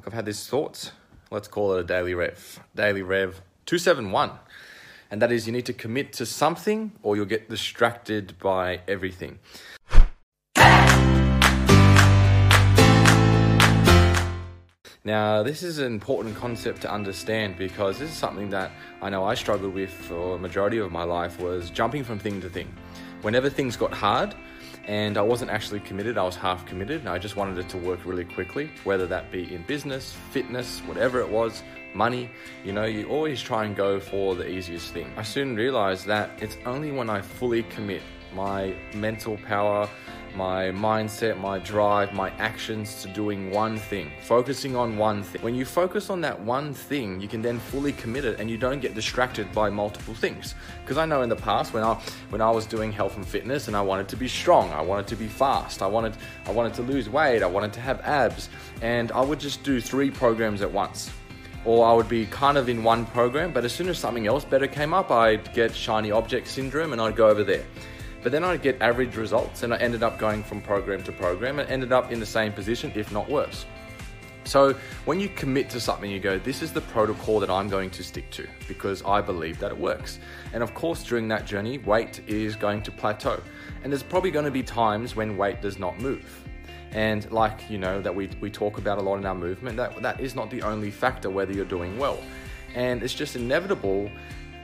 Look, I've had this thought. Let's call it a daily rev. Daily rev 271. And that is you need to commit to something or you'll get distracted by everything. Now, this is an important concept to understand because this is something that I know I struggled with for a majority of my life was jumping from thing to thing. Whenever things got hard and I wasn't actually committed, I was half committed and I just wanted it to work really quickly, whether that be in business, fitness, whatever it was, money, you know, you always try and go for the easiest thing. I soon realized that it's only when I fully commit my mental power, my mindset, my drive, my actions to doing one thing, focusing on one thing. When you focus on that one thing, you can then fully commit it and you don't get distracted by multiple things. Because I know in the past when I when I was doing health and fitness and I wanted to be strong, I wanted to be fast, I wanted I wanted to lose weight, I wanted to have abs, and I would just do three programs at once or I would be kind of in one program, but as soon as something else better came up, I'd get shiny object syndrome and I'd go over there. But then I'd get average results and I ended up going from program to program and ended up in the same position, if not worse. So when you commit to something, you go, this is the protocol that I'm going to stick to because I believe that it works. And of course, during that journey, weight is going to plateau. And there's probably going to be times when weight does not move. And like, you know, that we, we talk about a lot in our movement, that, that is not the only factor whether you're doing well. And it's just inevitable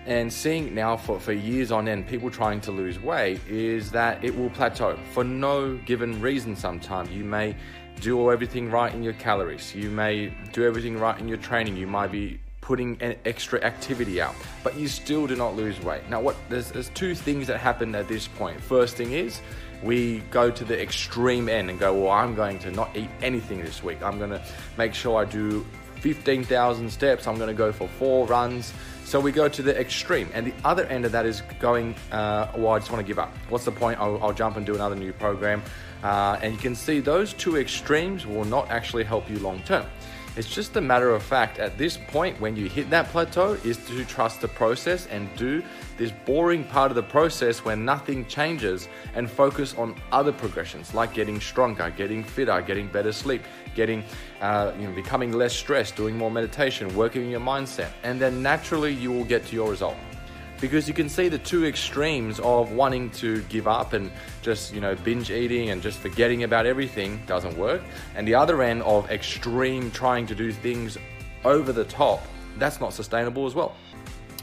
and seeing now for, for years on end people trying to lose weight is that it will plateau for no given reason sometimes you may do everything right in your calories. You may do everything right in your training. You might be putting an extra activity out but you still do not lose weight. Now what there's, there's two things that happen at this point. First thing is we go to the extreme end and go well i'm going to not eat anything this week. I'm going to make sure i do 15,000 steps i'm to go for four runs so we go to the extreme, and the other end of that is going, uh, well, I just want to give up. What's the point? I'll, I'll jump and do another new program. Uh, and you can see those two extremes will not actually help you long term. It's just a matter of fact at this point when you hit that plateau is to trust the process and do this boring part of the process where nothing changes and focus on other progressions like getting stronger, getting fitter, getting better sleep, getting, uh, you know, becoming less stressed, doing more meditation, working your mindset, and then naturally you will get to your result because you can see the two extremes of wanting to give up and just you know binge eating and just forgetting about everything doesn't work. And the other end of extreme trying to do things over the top that's not sustainable as well.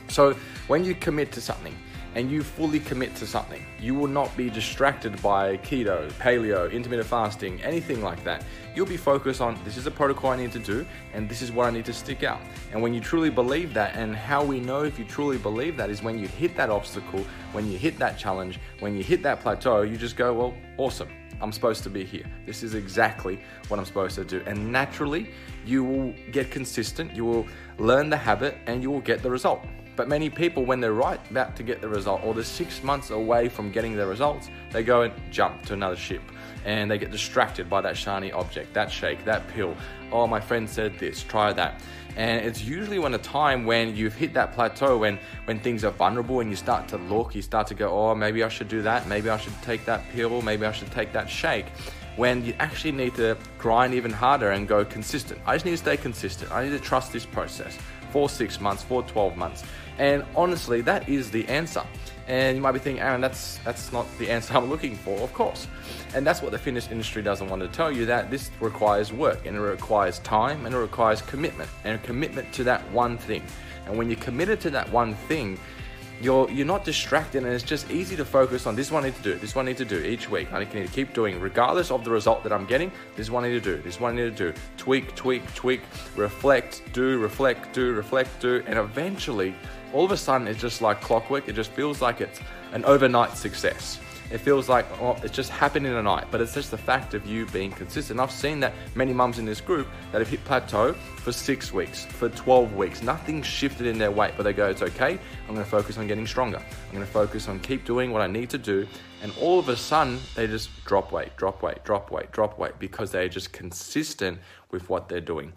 So when you commit to something and you fully commit to something, you will not be distracted by keto, paleo, intermittent fasting, anything like that. You'll be focused on this is a protocol I need to do and this is what I need to stick out. And when you truly believe that, and how we know if you truly believe that is when you hit that obstacle, when you hit that challenge, when you hit that plateau, you just go, well, awesome. I'm supposed to be here. This is exactly what I'm supposed to do. And naturally, you will get consistent, you will learn the habit, and you will get the result. But many people, when they're right about to get the result or they're six months away from getting the results, they go and jump to another ship and they get distracted by that shiny object, that shake, that pill. Oh, my friend said this, try that. And it's usually when a time when you've hit that plateau, when, when things are vulnerable and you start to look, you start to go, oh, maybe I should do that, maybe I should take that pill, maybe I should take that shake when you actually need to grind even harder and go consistent. I just need to stay consistent. I need to trust this process for six months, for 12 months. And honestly, that is the answer. And you might be thinking, Aaron, that's that's not the answer I'm looking for, of course. And that's what the fitness industry doesn't want to tell you that this requires work and it requires time and it requires commitment and a commitment to that one thing. And when you're committed to that one thing, you're you're not distracted and it's just easy to focus on this one I need to do, this one I need to do each week. I need to keep doing regardless of the result that I'm getting. This one I need to do, this one I need to do. Tweak, tweak, tweak, reflect, do, reflect, do, reflect, do, and eventually all of a sudden it's just like clockwork. It just feels like it's an overnight success. It feels like oh, it's just happened in a night, but it's just the fact of you being consistent. I've seen that many mums in this group that have hit plateau for six weeks, for 12 weeks. Nothing shifted in their weight, but they go, it's okay. I'm to focus on getting stronger. I'm to focus on keep doing what I need to do. And all of a sudden, they just drop weight, drop weight, drop weight, drop weight because they're just consistent with what they're doing.